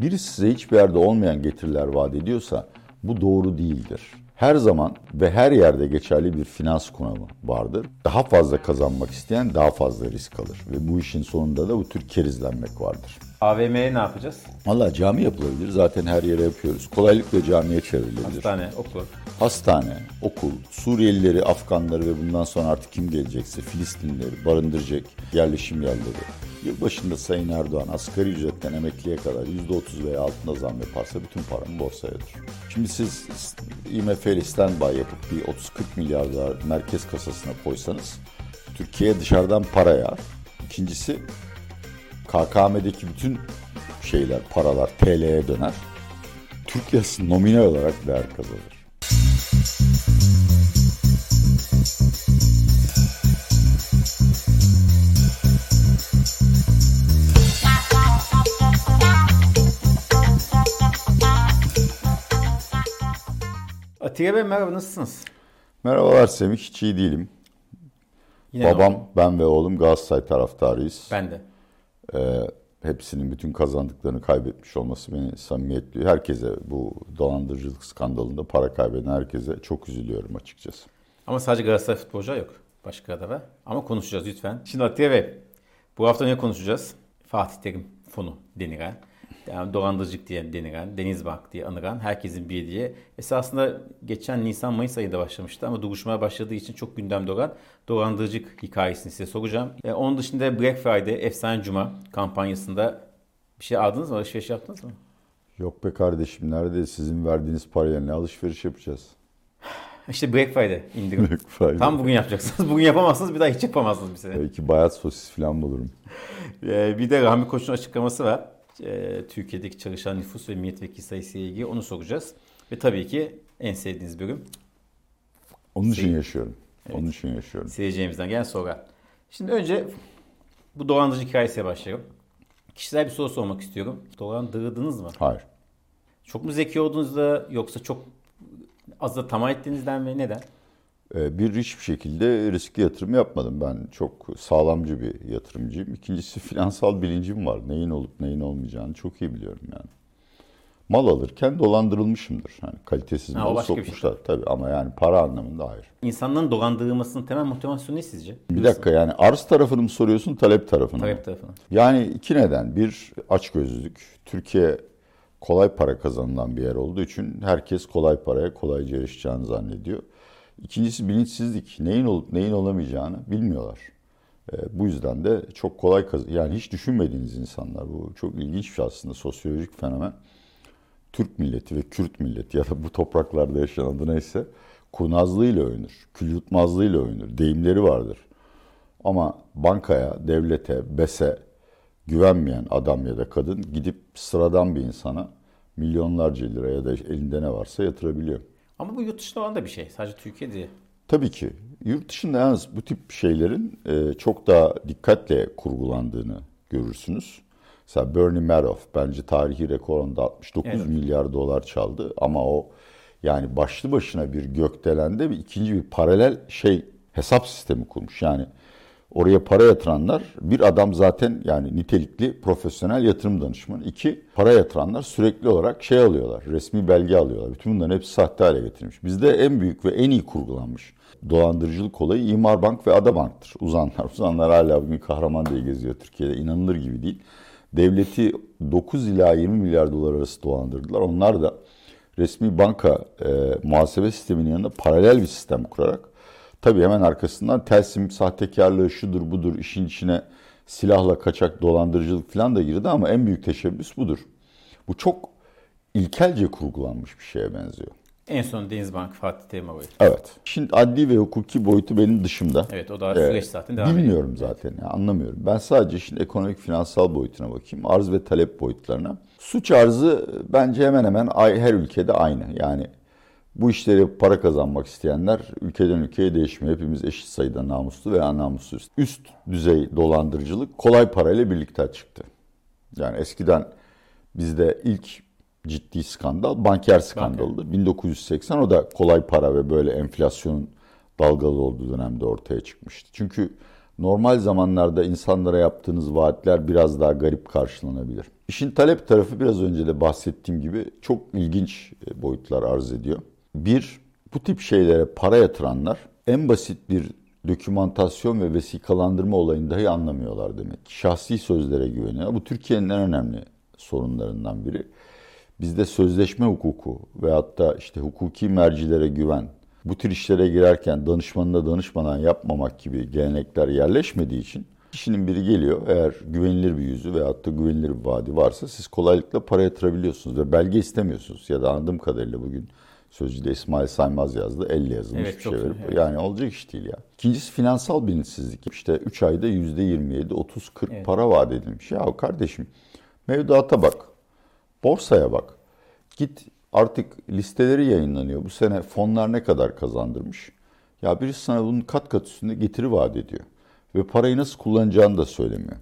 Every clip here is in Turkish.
Birisi size hiçbir yerde olmayan getiriler vaat ediyorsa bu doğru değildir. Her zaman ve her yerde geçerli bir finans konumu vardır. Daha fazla kazanmak isteyen daha fazla risk alır. Ve bu işin sonunda da bu tür kerizlenmek vardır. AVM'ye ne yapacağız? Valla cami yapılabilir. Zaten her yere yapıyoruz. Kolaylıkla camiye çevrilebilir. Hastane, okul. Hastane, okul, Suriyelileri, Afganları ve bundan sonra artık kim gelecekse Filistinlileri barındıracak yerleşim yerleri. Yılbaşında Sayın Erdoğan asgari ücretten emekliye kadar %30 veya altında zam yaparsa bütün paramı borsaya yatırır. Şimdi siz IMF ile standby yapıp bir 30-40 milyar dolar merkez kasasına koysanız Türkiye'ye dışarıdan para yağar. İkincisi KKM'deki bütün şeyler, paralar TL'ye döner. Türk lirası nominal olarak değer kazanır. Atiye Bey merhaba nasılsınız? Merhabalar Semih, hiç iyi değilim. Yine Babam, ben ve oğlum Galatasaray taraftarıyız. Ben de. Ee, hepsinin bütün kazandıklarını kaybetmiş olması beni samimiyetliyor. Herkese bu dolandırıcılık skandalında para kaybeden herkese çok üzülüyorum açıkçası. Ama sadece Galatasaray futbolcu yok. Başka da var. Ama konuşacağız lütfen. Şimdi Atiye Bey, bu hafta ne konuşacağız? Fatih Terim fonu denilen, yani dolandırıcılık diye denilen, Denizbank diye anılan, herkesin bildiği. Esasında geçen Nisan-Mayıs ayında başlamıştı ama duruşmaya başladığı için çok gündemde olan dolandırıcılık hikayesini size soracağım. E, onun dışında Black Friday, Efsane Cuma kampanyasında bir şey aldınız mı? Alışveriş yaptınız mı? Yok be kardeşim nerede sizin verdiğiniz parayla ne alışveriş yapacağız? İşte Black Friday indirim. Black Friday. Tam bugün yapacaksınız. Bugün yapamazsınız bir daha hiç yapamazsınız bir sene. Belki bayat sosis falan bulurum. Ee, bir de Rahmi Koç'un açıklaması var. Ee, Türkiye'deki çalışan nüfus ve milletvekili sayısı ile ilgili onu soracağız. Ve tabii ki en sevdiğiniz bölüm Onun için yaşıyorum. Onun için yaşıyorum. seyircilerimizden gelen sorular. Şimdi önce bu dolandırıcı hikayesiyle başlayalım. Kişisel bir soru sormak istiyorum. Dolandırıldınız mı? Hayır. Çok mu zeki oldunuz da yoksa çok az da tamah ettiğinizden mi? Neden? Ee, Bir hiçbir şekilde riskli yatırım yapmadım. Ben çok sağlamcı bir yatırımcıyım. İkincisi finansal bilincim var. Neyin olup neyin olmayacağını çok iyi biliyorum yani. Mal alırken dolandırılmışımdır. Hani kalitesiz Ha, malı şey. sokmuşlar tabii ama yani para anlamında hayır. İnsanların dolandırılmasının temel motivasyonu ne sizce? Bir dakika yani arz tarafını mı soruyorsun talep tarafını mı? Talep tarafına. Yani iki neden. Bir açgözlülük. Türkiye kolay para kazanılan bir yer olduğu için herkes kolay paraya kolayca erişeceğini zannediyor. İkincisi bilinçsizlik. Neyin olup neyin olamayacağını bilmiyorlar. Ee, bu yüzden de çok kolay kaz yani hiç düşünmediğiniz insanlar bu çok ilginç bir şey aslında sosyolojik fenomen. Türk milleti ve Kürt milleti ya da bu topraklarda yaşayan adı neyse kurnazlığıyla övünür, kül yutmazlığıyla övünür. Deyimleri vardır. Ama bankaya, devlete, BES'e güvenmeyen adam ya da kadın gidip sıradan bir insana milyonlarca lira ya da elinde ne varsa yatırabiliyor. Ama bu yurt dışında olan da bir şey. Sadece Türkiye değil. Tabii ki. Yurt dışında yalnız bu tip şeylerin e, çok daha dikkatle kurgulandığını görürsünüz. Mesela Bernie Madoff bence tarihi rekorunda 69 Evet. milyar dolar çaldı ama o yani başlı başına bir gökdelende bir ikinci bir paralel şey hesap sistemi kurmuş. Yani oraya para yatıranlar bir adam zaten yani nitelikli profesyonel yatırım danışmanı. İki para yatıranlar sürekli olarak şey alıyorlar resmi belge alıyorlar. Bütün bunların hepsi sahte hale getirmiş. Bizde en büyük ve en iyi kurgulanmış dolandırıcılık olayı İmar Bank ve Adabank'tır. Uzanlar. Uzanlar hala bugün kahraman diye geziyor Türkiye'de. İnanılır gibi değil. Devleti 9 ila 20 milyar dolar arası dolandırdılar. Onlar da resmi banka e, muhasebe sisteminin yanında paralel bir sistem kurarak tabii hemen arkasından Telsim sahtekarlığı şudur budur işin içine silahla kaçak dolandırıcılık falan da girdi ama en büyük teşebbüs budur. Bu çok ilkelce kurgulanmış bir şeye benziyor. En son Denizbank Fatih Terim olayı. Evet. Şimdi adli ve hukuki boyutu benim dışımda. Evet o da Ee, süreç zaten devam ediyor. Bilmiyorum zaten ya, anlamıyorum. Ben sadece şimdi ekonomik finansal boyutuna bakayım. Arz ve talep boyutlarına. Suç arzı bence hemen hemen her ülkede aynı. Yani bu işleri para kazanmak isteyenler ülkeden ülkeye değişmiyor. Hepimiz eşit sayıda namuslu veya namussuz. Üst düzey dolandırıcılık kolay parayla birlikte çıktı. Yani eskiden bizde ilk ciddi skandal banker skandalıydı. 1980 o da kolay para ve böyle enflasyonun dalgalı olduğu dönemde ortaya çıkmıştı. Çünkü normal zamanlarda insanlara yaptığınız vaatler biraz daha garip karşılanabilir. İşin talep tarafı biraz önce de bahsettiğim gibi çok ilginç e, boyutlar arz ediyor. Bir, bu tip şeylere para yatıranlar en basit bir dokümantasyon ve vesikalandırma olayını dahi anlamıyorlar demek. Şahsi sözlere güveniyor. Bu Türkiye'nin en önemli sorunlarından biri. Bizde sözleşme hukuku ve hatta işte hukuki mercilere güven, bu tür işlere girerken danışmanına danışmadan yapmamak gibi gelenekler yerleşmediği için kişinin biri geliyor eğer güvenilir bir yüzü veyahut da güvenilir bir vaadi varsa siz kolaylıkla para yatırabiliyorsunuz ve belge istemiyorsunuz. Ya da anladığım kadarıyla bugün Sözcüde İsmail Saymaz yazdı. Elle yazılmış evet, bir şey verip. Evet. Yani olacak iş değil ya. İkincisi finansal bilinçsizlik. İşte 3 ayda %27, 30, 40 evet. para vaat edilmiş. Ya kardeşim mevduata bak. Borsaya bak. Git artık listeleri yayınlanıyor. Bu sene fonlar ne kadar kazandırmış? Ya birisi sana bunun kat kat üstünde getiri vaat ediyor. Ve parayı nasıl kullanacağını da söylemiyor.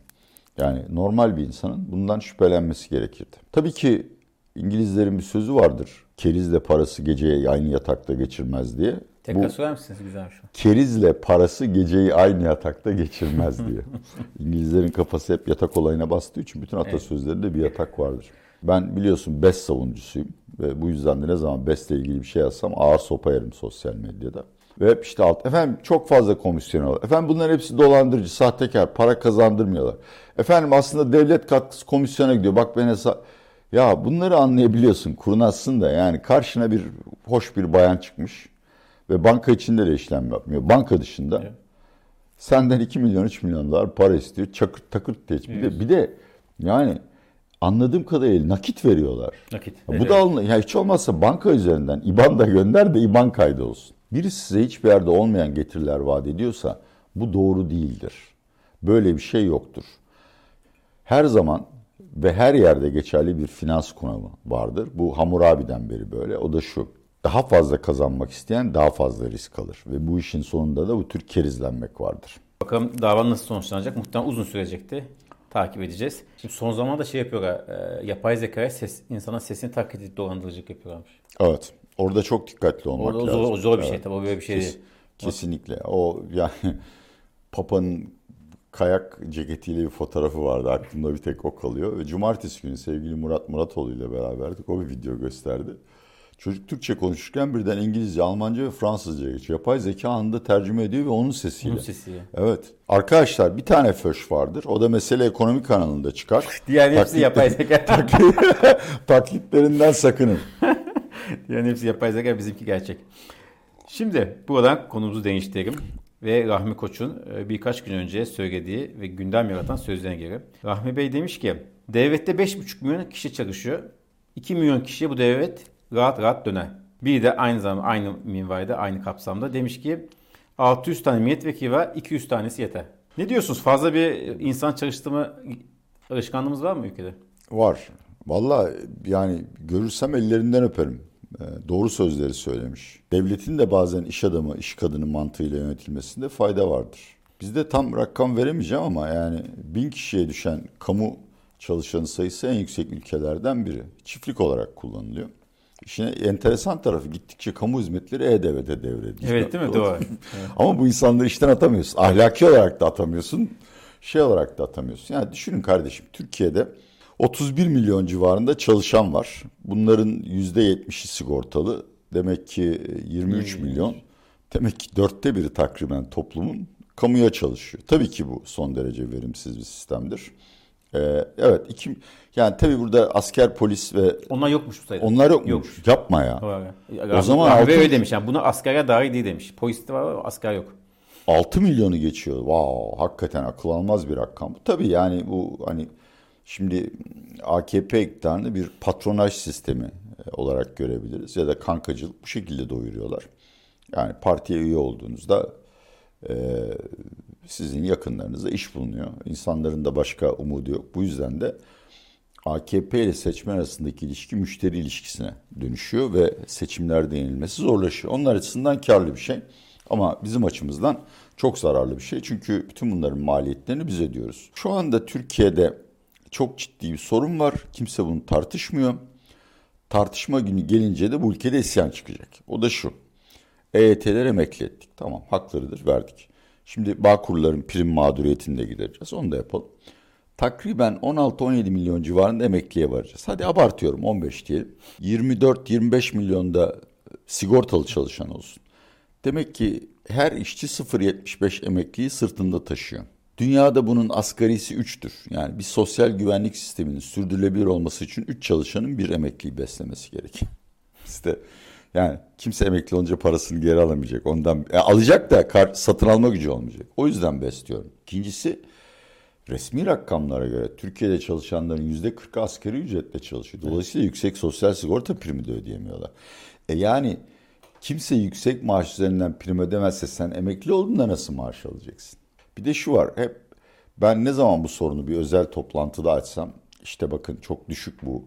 Yani normal bir insanın bundan şüphelenmesi gerekirdi. Tabii ki İngilizlerin bir sözü vardır. Kerizle parası geceyi aynı yatakta geçirmez diye. Tekrar söyler misiniz güzel şu? Kerizle parası geceyi aynı yatakta geçirmez diye. İngilizlerin kafası hep yatak olayına bastığı için bütün atasözlerinde bir yatak vardır. Ben biliyorsun BES savunucusuyum. Ve bu yüzden de ne zaman BES'le ilgili bir şey yazsam ağır sopa yerim sosyal medyada. Ve hep işte alt. Efendim çok fazla komisyon var. Efendim bunların hepsi dolandırıcı, sahtekar, para kazandırmıyorlar. Efendim aslında devlet katkısı komisyona gidiyor. Bak ben hesap... Ya bunları anlayabiliyorsun kurnazsın da yani karşına bir hoş bir bayan çıkmış ve banka içinde de işlem yapmıyor. Banka dışında evet. senden 2 milyon 3 milyon dolar para istiyor. Çakır takır teç. Bir de, bir de yani anladığım kadarıyla nakit veriyorlar. Nakit. Ya bu da alın, ya hiç olmazsa banka üzerinden IBAN da gönder de IBAN kaydı olsun. Birisi size hiçbir yerde olmayan getiriler vaat ediyorsa bu doğru değildir. Böyle bir şey yoktur. Her zaman ve her yerde geçerli bir finans kuramı vardır. Bu Hammurabi'den beri böyle. O da şu. Daha fazla kazanmak isteyen daha fazla risk alır. Ve bu işin sonunda da bu tür kerizlenmek vardır. Bakalım dava nasıl sonuçlanacak? Muhtemelen uzun sürecekti. Takip edeceğiz. Şimdi son zamanda şey yapıyorlar. E, yapay zekaya ses, insana sesini taklit edip dolandırıcılık yapıyorlarmış. Evet. Orada çok dikkatli olmak Orada lazım. Zor, zor bir şey evet. tabii. O böyle bir şey Kes, değil. Kesinlikle. O yani Papa'nın kayak ceketiyle bir fotoğrafı vardı. Aklımda bir tek o kalıyor. Ve cumartesi günü sevgili Murat Muratoğlu ile beraberdik. O bir video gösterdi. Çocuk Türkçe konuşurken birden İngilizce, Almanca ve Fransızca geçiyor. Yapay zeka anında tercüme ediyor ve onun sesiyle. Onun sesiyle. Evet. Arkadaşlar bir tane föş vardır. O da mesele ekonomi kanalında çıkar. Diğer hepsi yapay zeka. Taklitlerinden sakının. Diğer hepsi yapay zeka bizimki gerçek. Şimdi buradan konumuzu değiştirelim ve Rahmi Koç'un e, birkaç gün önce söylediği ve gündem yaratan sözlerine göre. Rahmi Bey demiş ki devlette 5,5 milyon kişi çalışıyor. 2 milyon kişiye bu devlet rahat rahat döner. Bir de aynı zamanda aynı minvalde aynı kapsamda demiş ki 600 tane milletvekili var 200 tanesi yeter. Ne diyorsunuz? Fazla bir insan çalıştırma alışkanlığımız var mı ülkede? Var. Valla yani görürsem ellerinden öperim. Ee, doğru sözleri söylemiş. Devletin de bazen iş adamı, iş kadını mantığıyla yönetilmesinde fayda vardır. Bizde tam rakam veremeyeceğim ama yani bin kişiye düşen kamu çalışanı sayısı en yüksek ülkelerden biri. Çiftlik olarak kullanılıyor. İşin enteresan tarafı gittikçe kamu hizmetleri E-Devlet'e devrediliyor. Evet değil mi? Doğru. Ama bu insanları işten atamıyorsun. Ahlaki olarak da atamıyorsun. Şey olarak da atamıyorsun. Yani düşünün kardeşim Türkiye'de 31 milyon civarında çalışan var. Bunların %70'i sigortalı. Demek ki 23 milyon. Demek ki dörtte biri takriben toplumun kamuya çalışıyor. Tabii ki bu son derece verimsiz bir sistemdir. Ee, evet iki yani tabii burada asker polis ve onlar yokmuş bu sayıda. Onlar yokmuş. Yok. Yapma ya. O zaman altı... öyle demiş yani bunu askere dahil değil demiş. Polis de var asker yok. 6 milyonu geçiyor. Wow, hakikaten akıl almaz bir rakam. Tabii yani bu hani Şimdi AKP iktidarını bir patronaj sistemi e, olarak görebiliriz ya da kankacılık bu şekilde doyuruyorlar. Yani partiye üye olduğunuzda e, sizin yakınlarınızda iş bulunuyor. İnsanların da başka umudu yok. Bu yüzden de AKP ile seçmen arasındaki ilişki müşteri ilişkisine dönüşüyor ve seçimlerde yenilmesi zorlaşıyor. Onlar açısından karlı bir şey ama bizim açımızdan çok zararlı bir şey. Çünkü bütün bunların maliyetlerini biz ödüyoruz. Şu anda Türkiye'de çok ciddi bir sorun var. Kimse bunu tartışmıyor. Tartışma günü gelince de bu ülkede isyan çıkacak. O da şu. EYT'leri emekli ettik. Tamam haklarıdır verdik. Şimdi Bağkurların prim mağduriyetini de gidereceğiz. Onu da yapalım. Takriben 16-17 milyon civarında emekliye varacağız. Hadi abartıyorum 15 diyelim. 24-25 milyonda sigortalı çalışan olsun. Demek ki her işçi 0.75 emekliyi sırtında taşıyor. Dünyada bunun asgarisi 3'tür. Yani bir sosyal güvenlik sisteminin sürdürülebilir olması için 3 çalışanın bir emekliyi beslemesi gerekir. İşte yani kimse emekli olunca parasını geri alamayacak. Ondan e, alacak da kar, satın alma gücü olmayacak. O yüzden besliyorum. İkincisi resmi rakamlara göre Türkiye'de çalışanların yüzde 40'ı asgari ücretle çalışıyor. Dolayısıyla yüksek sosyal sigorta primi de ödeyemiyorlar. E yani kimse yüksek maaş üzerinden prim ödemezse sen emekli olduğunda nasıl maaş alacaksın? Bir de şu var hep ben ne zaman bu sorunu bir özel toplantıda açsam işte bakın çok düşük bu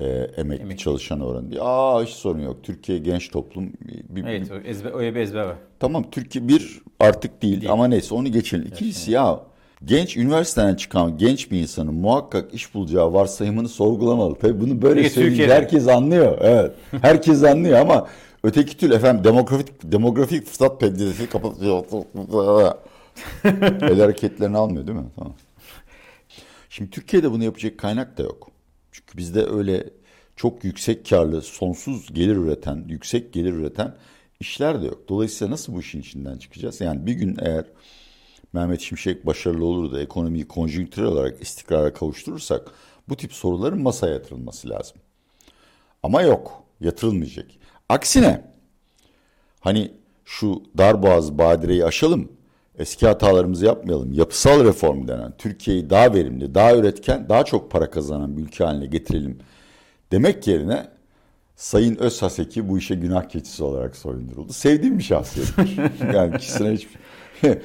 e, emekli, emekli çalışan oranı diye. Aa hiç sorun yok. Türkiye genç toplum. Bir, evet o, ezber, öyle bir ezber var. Tamam Türkiye bir artık değil, değil. ama neyse onu geçelim. İkincisi ya genç üniversiteden çıkan genç bir insanın muhakkak iş bulacağı varsayımını sorgulamalı. Tabii bunu böyle söyleyince herkes anlıyor. Evet. Herkes anlıyor ama öteki tür efendim demografik demografik fırsat penceresi kapatıyor. El hareketlerini almıyor değil mi? Tamam. Şimdi Türkiye'de bunu yapacak kaynak da yok. Çünkü bizde öyle çok yüksek karlı, sonsuz gelir üreten, yüksek gelir üreten işler de yok. Dolayısıyla nasıl bu işin içinden çıkacağız? Yani bir gün eğer Mehmet Şimşek başarılı olur da ekonomiyi konjonktürel olarak istikrara kavuşturursak bu tip soruların masaya yatırılması lazım. Ama yok, yatırılmayacak. Aksine hani şu darboğaz badireyi aşalım, eski hatalarımızı yapmayalım. Yapısal reform denen Türkiye'yi daha verimli, daha üretken, daha çok para kazanan bir ülke haline getirelim demek yerine Sayın Özhaseki bu işe günah keçisi olarak soyunduruldu. Sevdiğim bir şahsiyettir. yani kişisine hiçbir...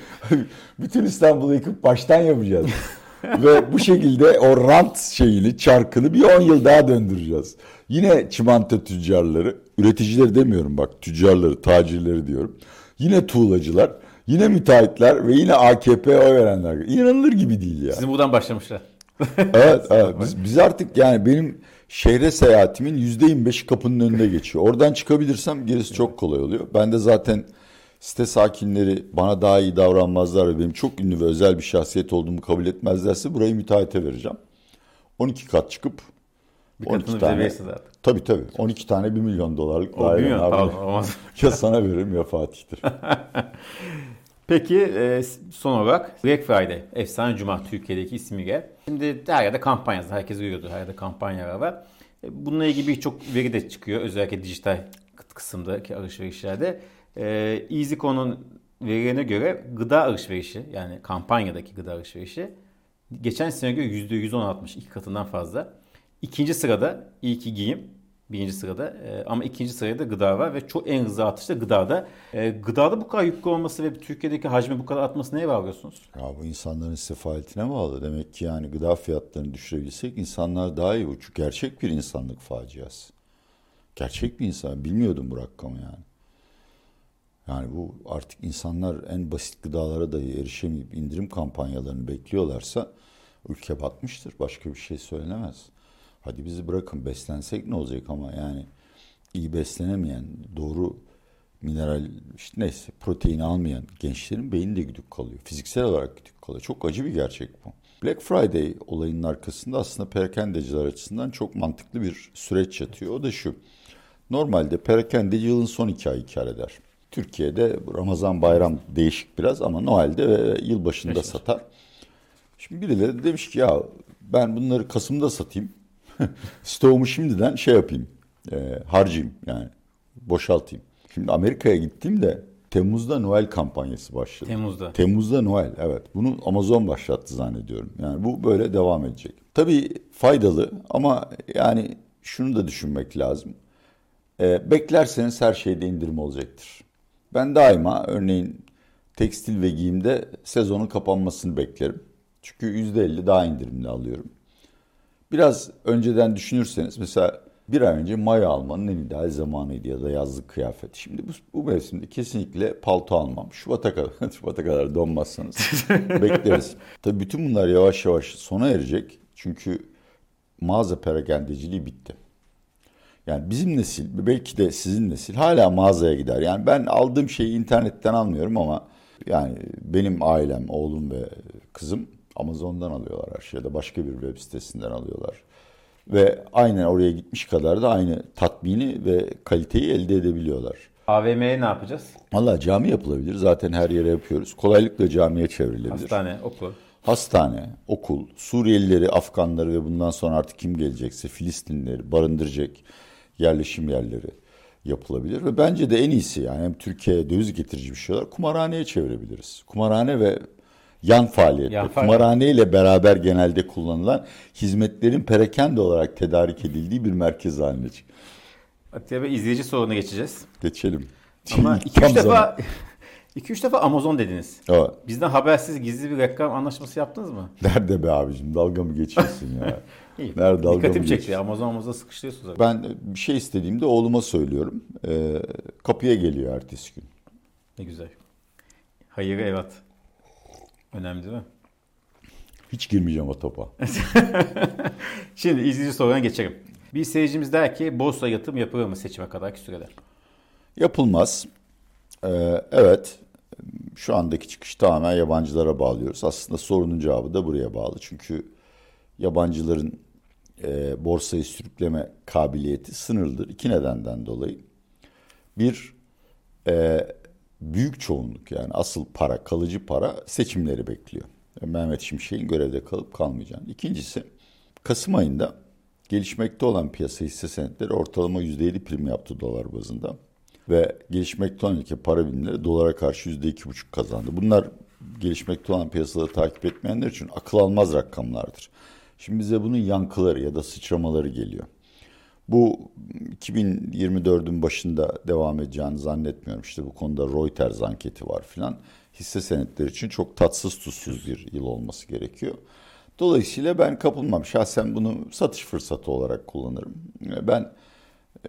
Bütün İstanbul'u yıkıp baştan yapacağız. Ve bu şekilde o rant şeyini, çarkını bir 10 yıl daha döndüreceğiz. Yine çimento tüccarları, üreticileri demiyorum bak, tüccarları, tacirleri diyorum. Yine tuğlacılar Yine müteahhitler ve yine AKP oy verenler. İnanılır gibi değil ya. Sizin buradan başlamışlar. evet, evet. Biz, biz artık yani benim şehre seyahatimin yüzde 25'i kapının önünde geçiyor. Oradan çıkabilirsem gerisi çok kolay oluyor. Ben de zaten site sakinleri bana daha iyi davranmazlar ve benim çok ünlü ve özel bir şahsiyet olduğumu kabul etmezlerse burayı müteahhite vereceğim. 12 kat çıkıp bir 12 tane. Tabii tabii. 12 tane 1 milyon dolarlık daire. Ya sana veririm ya Fatih'tir. Peki e, son olarak Black Friday, efsane cuma Türkiye'deki ismiyle. Şimdi her yerde kampanya, herkes görüyordu her yerde kampanyalar var. E, bununla ilgili birçok veri de çıkıyor özellikle dijital kısımdaki alışverişlerde. E, EasyCon'un verilerine göre gıda alışverişi yani kampanyadaki gıda alışverişi geçen sene göre %110 artmış iki katından fazla. İkinci sırada iyi ki giyim birinci sırada. E, ama ikinci sırada gıda var ve çok en hızlı artışta gıdada. E, gıdada bu kadar yüklü olması ve Türkiye'deki hacmi bu kadar artması neye bağlıyorsunuz? Ya bu insanların sefaletine bağlı. Demek ki yani gıda fiyatlarını düşürebilsek insanlar daha iyi. Çünkü gerçek bir insanlık faciası. Gerçek bir insan. Bilmiyordum bu rakamı yani. Yani bu artık insanlar en basit gıdalara dahi erişemeyip indirim kampanyalarını bekliyorlarsa ülke batmıştır. Başka bir şey söylenemez. Hadi bizi bırakın beslensek ne olacak ama yani iyi beslenemeyen, doğru mineral işte neyse protein almayan gençlerin beyni de güdük kalıyor. Fiziksel olarak güdük kalıyor. Çok acı bir gerçek bu. Black Friday olayının arkasında aslında perakendeciler açısından çok mantıklı bir süreç yatıyor. O da şu. Normalde perakendeci yılın son iki ayı kar eder. Türkiye'de Ramazan bayram değişik biraz ama Noel'de ve yılbaşında satar. Şimdi birileri demiş ki ya ben bunları Kasım'da satayım. Stoğumu şimdiden şey yapayım, e, harcayayım yani boşaltayım. Şimdi Amerika'ya gittiğimde Temmuz'da Noel kampanyası başladı. Temmuz'da. Temmuz'da Noel evet. Bunu Amazon başlattı zannediyorum. Yani bu böyle devam edecek. Tabii faydalı ama yani şunu da düşünmek lazım. E, beklerseniz her şeyde indirim olacaktır. Ben daima örneğin tekstil ve giyimde sezonun kapanmasını beklerim. Çünkü %50 daha indirimli alıyorum. Biraz önceden düşünürseniz mesela bir ay önce maya almanın en ideal zamanıydı ya da yazlık kıyafet. Şimdi bu, bu mevsimde kesinlikle palto almam. Şubat'a kadar, Şubat'a kadar donmazsanız bekleriz. Tabii bütün bunlar yavaş yavaş sona erecek. Çünkü mağaza perakendeciliği bitti. Yani bizim nesil, belki de sizin nesil hala mağazaya gider. Yani ben aldığım şeyi internetten almıyorum ama Yani benim ailem, oğlum ve kızım Amazon'dan alıyorlar her şeyde. Başka bir web sitesinden alıyorlar. Ve aynen oraya gitmiş kadar da aynı tatmini ve kaliteyi elde edebiliyorlar. AVM'ye ne yapacağız? Valla cami yapılabilir. Zaten her yere yapıyoruz. Kolaylıkla camiye çevrilebilir. Hastane, okul. Hastane, okul, Suriyelileri, Afganları ve bundan sonra artık kim gelecekse Filistinlileri barındıracak yerleşim yerleri yapılabilir. Ve bence de en iyisi yani hem Türkiye'ye döviz getirici bir şeyler kumarhaneye çevirebiliriz. Kumarhane ve yan faaliyetler. Yan faaliyet. Kumarhane ile beraber genelde kullanılan hizmetlerin perakende olarak tedarik edildiği bir merkez haline çık- Atiye Bey izleyici soruna geçeceğiz. geçelim. Ama Tam 2-3 zaman. defa 2-3 defa Amazon dediniz. Evet. Bizden habersiz gizli bir reklam anlaşması yaptınız mı? Nerede be abicim dalga mı geçiyorsun ya? İyi. Nerede dalga mı Dikkatimi çekti. Amazon Amazon'a sıkıştırıyorsunuz. Ben bir şey istediğimde oğluma söylüyorum. Ee, kapıya geliyor ertesi gün. Ne güzel. Hayır evet. Önemli değil mi? Hiç girmeyeceğim o topa. Şimdi izleyici soruna geçelim. Bir seyircimiz der ki borsa yatırım yapılır mı seçime kadarki sürede? Yapılmaz. Ee, evet. Şu andaki çıkış tamamen yabancılara bağlıyoruz. Aslında sorunun cevabı da buraya bağlı. Çünkü yabancıların e, borsayı sürükleme kabiliyeti sınırlıdır. İki nedenden dolayı. Bir, e, büyük çoğunluk yani asıl para, kalıcı para seçimleri bekliyor. Mehmet Şimşek'in görevde kalıp kalmayacağını. İkincisi, Kasım ayında gelişmekte olan piyasa hisse senetleri ortalama %7 prim yaptı dolar bazında. Ve gelişmekte olan ülke para birimleri dolara karşı %2,5 kazandı. Bunlar gelişmekte olan piyasaları takip etmeyenler için akıl almaz rakamlardır. Şimdi bize bunun yankıları ya da sıçramaları geliyor. Bu 2024'ün başında devam edeceğini zannetmiyorum. İşte bu konuda Reuters anketi var filan. Hisse senetleri için çok tatsız tuzsuz bir yıl olması gerekiyor. Dolayısıyla ben kapılmam. Şahsen bunu satış fırsatı olarak kullanırım. Ben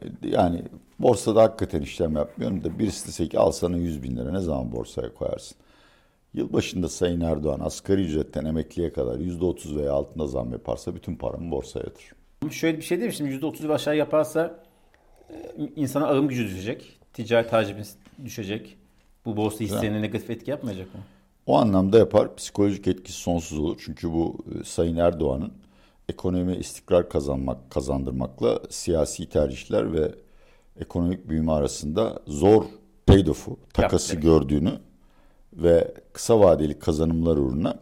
e, yani borsada hakikaten işlem yapmıyorum da birisi dese ki al sana 100 bin lira ne zaman borsaya koyarsın? Yılbaşında Sayın Erdoğan asgari ücretten emekliye kadar %30 veya altında zam yaparsa bütün paramı borsaya yatırırım. Şöyle bir şey değil mi? Şimdi %30 aşağı yaparsa e, insana alım gücü düşecek. Ticaret hacmi düşecek. Bu borsa hisselerine negatif etki yapmayacak mı? O anlamda yapar. Psikolojik etkisi sonsuz olur. Çünkü bu e, Sayın Erdoğan'ın ekonomi istikrar kazanmak, kazandırmakla siyasi tercihler ve ekonomik büyüme arasında zor trade-off'u, takası Yaptı. gördüğünü ve kısa vadeli kazanımlar uğruna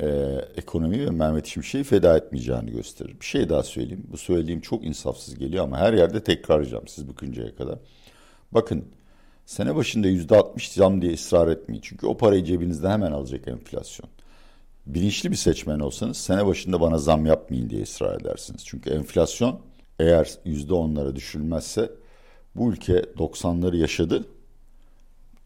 e, ekonomi ve Mehmet Şimşek'i feda etmeyeceğini gösterir. Bir şey daha söyleyeyim. Bu söylediğim çok insafsız geliyor ama her yerde tekrarlayacağım siz bıkıncaya kadar. Bakın sene başında %60 zam diye ısrar etmeyin. Çünkü o parayı cebinizde hemen alacak enflasyon. Bilinçli bir seçmen olsanız sene başında bana zam yapmayın diye ısrar edersiniz. Çünkü enflasyon eğer %10'lara düşürülmezse bu ülke 90'ları yaşadı.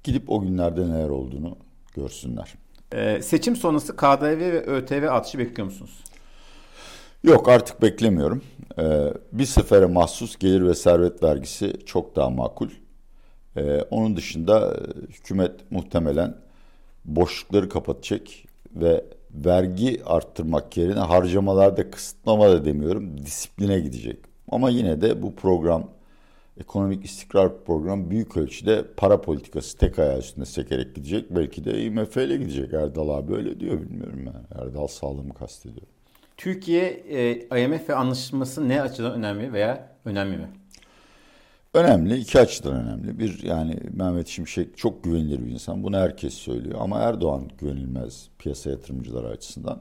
Gidip o günlerde neler olduğunu görsünler. Ee, seçim sonrası KDV ve ÖTV artışı bekliyor musunuz? Yok artık beklemiyorum. Ee, bir sefere mahsus gelir ve servet vergisi çok daha makul. Ee, onun dışında e, hükümet muhtemelen boşlukları kapatacak ve vergi arttırmak yerine harcamalarda kısıtlama da demiyorum disipline gidecek. Ama yine de bu program ekonomik istikrar programı büyük ölçüde para politikası tek ayağı üstünde sekerek gidecek. Belki de IMF ile gidecek. Erdal abi öyle diyor bilmiyorum ben. Erdal sağlığımı kastediyor. Türkiye e, IMF ve anlaşması ne açıdan önemli veya önemli mi? Önemli, iki açıdan önemli. Bir yani Mehmet Şimşek çok güvenilir bir insan. Bunu herkes söylüyor. Ama Erdoğan güvenilmez piyasa yatırımcıları açısından.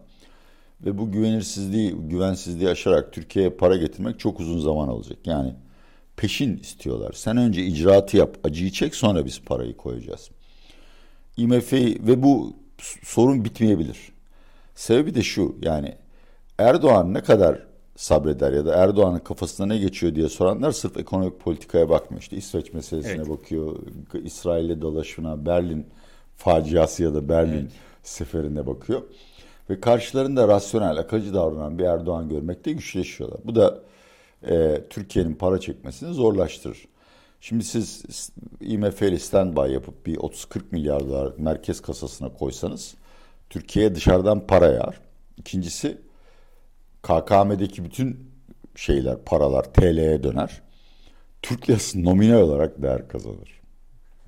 Ve bu güvenirsizliği, güvensizliği aşarak Türkiye'ye para getirmek çok uzun zaman alacak. Yani peşin istiyorlar. Sen önce icraatı yap, acıyı çek sonra biz parayı koyacağız. IMF ve bu sorun bitmeyebilir. Sebebi de şu yani Erdoğan ne kadar sabreder ya da Erdoğan'ın kafasına ne geçiyor diye soranlar sırf ekonomik politikaya bakmıyor. İşte İsveç meselesine Evet. bakıyor, İsrail'le dalaşına, Berlin faciası ya da Berlin Evet. seferine bakıyor. Ve karşılarında rasyonel, akıcı davranan bir Erdoğan görmekte güçleşiyorlar. Bu da e, Türkiye'nin para çekmesini zorlaştırır. Şimdi siz IMF ile standby yapıp bir 30-40 milyar dolar merkez kasasına koysanız Türkiye'ye dışarıdan para yağar. İkincisi KKM'deki bütün şeyler, paralar TL'ye döner. Türk lirası nominal olarak değer kazanır.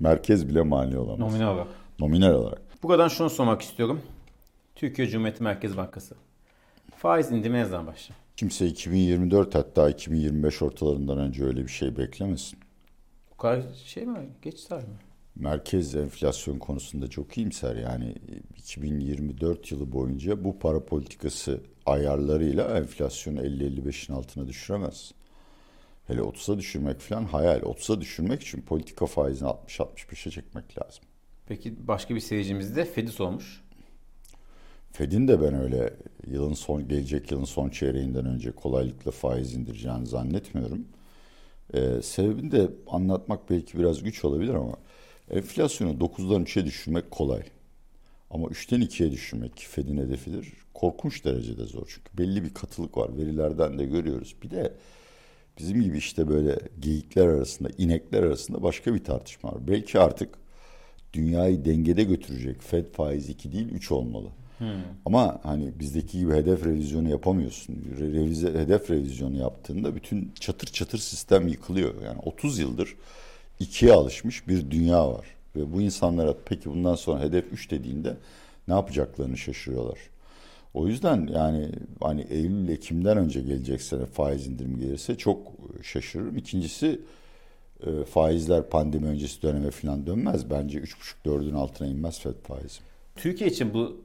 Merkez bile mani olamaz. Nominal olarak. Nominal olarak. Buradan şunu sormak istiyorum. Türkiye Cumhuriyeti Merkez Bankası. Faiz indirimi ne zaman başlar? Kimse 2024 hatta 2025 ortalarından önce öyle bir şey beklemesin. Bu kadar şey mi? Geç tarih mi? Merkez enflasyon konusunda çok iyimser. Yani 2024 yılı boyunca bu para politikası ayarlarıyla enflasyonu 50-55'in altına düşüremez. Hele 30'a düşürmek falan hayal. 30'a düşürmek için politika faizini 60-65'e çekmek lazım. Peki başka bir seyircimiz de Fedis olmuş. Fed'in de ben öyle yılın son gelecek yılın son çeyreğinden önce kolaylıkla faiz indireceğini zannetmiyorum. Ee, sebebini de anlatmak belki biraz güç olabilir ama enflasyonu 9'dan 3'e düşürmek kolay. Ama 3'ten 2'ye düşürmek Fed'in hedefidir. Korkunç derecede zor çünkü belli bir katılık var. Verilerden de görüyoruz. Bir de bizim gibi işte böyle geyikler arasında, inekler arasında başka bir tartışma var. Belki artık dünyayı dengede götürecek Fed faiz 2 değil 3 olmalı. Hmm. Ama hani bizdeki gibi hedef revizyonu yapamıyorsun. Revize, hedef revizyonu yaptığında bütün çatır çatır sistem yıkılıyor. Yani 30 yıldır ikiye alışmış bir dünya var. Ve bu insanlara peki bundan sonra hedef 3 dediğinde ne yapacaklarını şaşırıyorlar. O yüzden yani hani Eylül Ekim'den önce gelecek sene faiz indirimi gelirse çok şaşırırım. İkincisi e, faizler pandemi öncesi döneme falan dönmez. Bence 3,5-4'ün altına inmez FED faizi. Türkiye için bu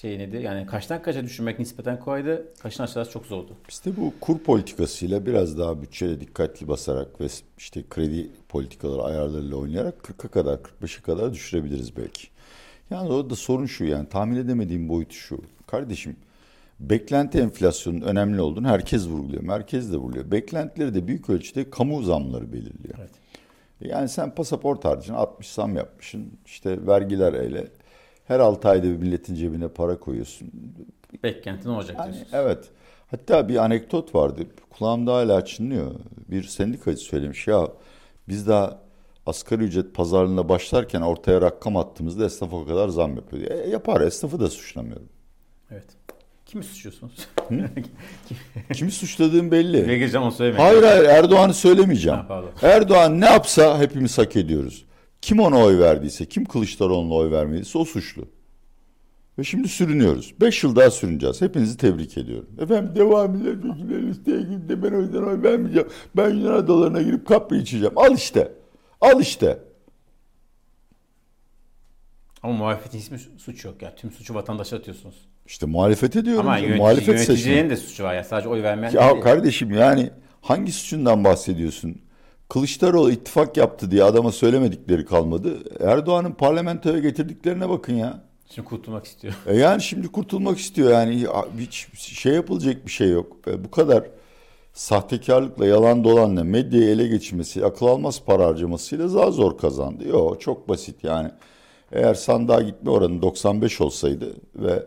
şey nedir? Yani kaçtan kaça düşürmek nispeten kolaydı, kaçtan aşağısı çok zordu. İşte bu kur politikasıyla biraz daha bütçede dikkatli basarak ve işte kredi politikaları ayarlarıyla oynayarak 40'a kadar, 45'e kadar düşürebiliriz belki. Yani o da sorun şu yani tahmin edemediğim boyutu şu. Kardeşim beklenti enflasyonun önemli olduğunu herkes vurguluyor. Merkez de vurguluyor. Beklentileri de büyük ölçüde kamu zamları belirliyor. Evet. Yani sen pasaport harcını 60 zam yapmışsın. İşte vergiler öyle. Her 6 ayda bir milletin cebine para koyuyorsun. Beklenti ne olacak yani, diyorsunuz? Evet. Hatta bir anekdot vardı. Kulağımda hala çınlıyor. Bir sendikacı söylemiş ya biz daha asgari ücret pazarlığına başlarken ortaya rakam attığımızda esnaf o kadar zam yapıyor. E, yapar esnafı da suçlamıyorum. Evet. Kimi suçluyorsunuz? Kimi suçladığım belli. Vereceğim onu söylemeyin. Hayır hayır Erdoğan'ı söylemeyeceğim. Ha, Erdoğan ne yapsa hepimiz hak ediyoruz. Kim ona oy verdiyse, kim Kılıçdaroğlu'na oy vermediyse o suçlu. Ve şimdi sürünüyoruz. Beş yıl daha sürüneceğiz. Hepinizi tebrik ediyorum. Efendim devam milletvekilleri listeye girdi. Ben o yüzden oy vermeyeceğim. Ben Yunan adalarına girip kapı içeceğim. Al işte. Al işte. Ama muhalefetin hiçbir suç yok ya. Tüm suçu vatandaşa atıyorsunuz. İşte muhalefet ediyorum. Ama yönetici, muhalefet yöneticinin de suçu var ya. Sadece oy vermeyen Ya değil. kardeşim yani hangi suçundan bahsediyorsun? Kılıçdaroğlu ittifak yaptı diye adama söylemedikleri kalmadı. Erdoğan'ın parlamentoya getirdiklerine bakın ya. Şimdi kurtulmak istiyor. E yani şimdi kurtulmak istiyor yani hiç şey yapılacak bir şey yok. E bu kadar sahtekarlıkla, yalan dolanla medyayı ele geçirmesi, akıl almaz para harcamasıyla daha zor kazandı. Yok çok basit yani. Eğer sandığa gitme oranı 95 olsaydı ve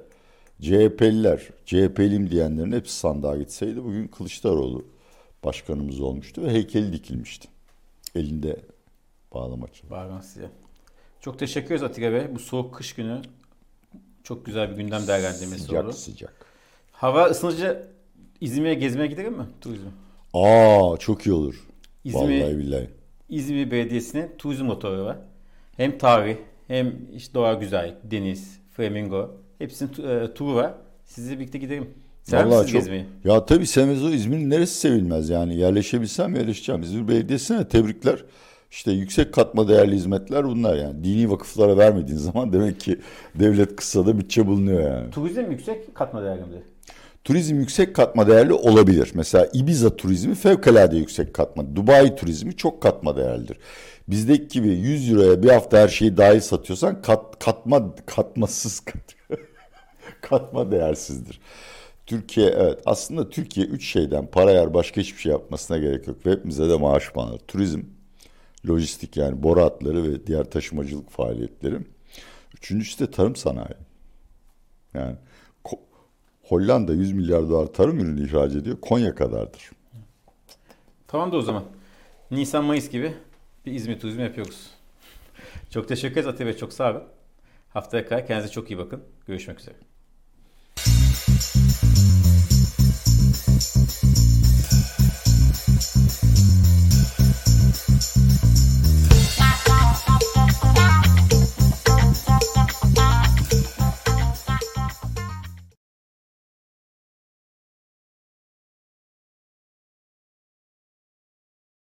CHP'liler, CHP'liyim diyenlerin hepsi sandığa gitseydi bugün Kılıçdaroğlu başkanımız olmuştu ve heykeli dikilmişti. Elinde bağlamaç. Bağlan size. Çok teşekkür ederiz Atilla Bey. Bu soğuk kış günü çok güzel bir gündem değerlendirmesi sıcak, oldu. Sıcak sıcak. Hava ısınınca İzmir'e gezmeye gidelim mi turizm? Aa çok iyi olur. İzmir, Vallahi billahi. İzmir Belediyesi'nin turizm motoru var. Hem tarih hem işte doğa güzel, deniz, flamingo hepsinin e, turu var. Sizle birlikte gidelim. Sever Vallahi çok, gezmeyi? Ya tabii sevmez o İzmir'in neresi sevilmez yani yerleşebilsem yerleşeceğim. İzmir Belediyesi'ne tebrikler. İşte yüksek katma değerli hizmetler bunlar yani. Dini vakıflara vermediğin zaman demek ki devlet kısada bütçe bulunuyor yani. Turizm yüksek katma değerli mi? Turizm yüksek katma değerli olabilir. Mesela Ibiza turizmi fevkalade yüksek katma. Dubai turizmi çok katma değerlidir. Bizdeki gibi 100 euroya bir hafta her şeyi dahil satıyorsan kat, katma katmasız kat, katma değersizdir. Türkiye evet aslında Türkiye üç şeyden para yer başka hiçbir şey yapmasına gerek yok. Ve hepimize de maaş bağlar. Turizm, lojistik yani boru hatları ve diğer taşımacılık faaliyetleri. Üçüncüsü de tarım sanayi. Yani Hollanda 100 milyar dolar tarım ürünü ihraç ediyor. Konya kadardır. Tamam da o zaman. Nisan-Mayıs gibi bir İzmir turizmi yapıyoruz. Çok teşekkür ederiz Atiye Bey. Çok sağ olun. Haftaya kadar kendinize çok iyi bakın. Görüşmek üzere.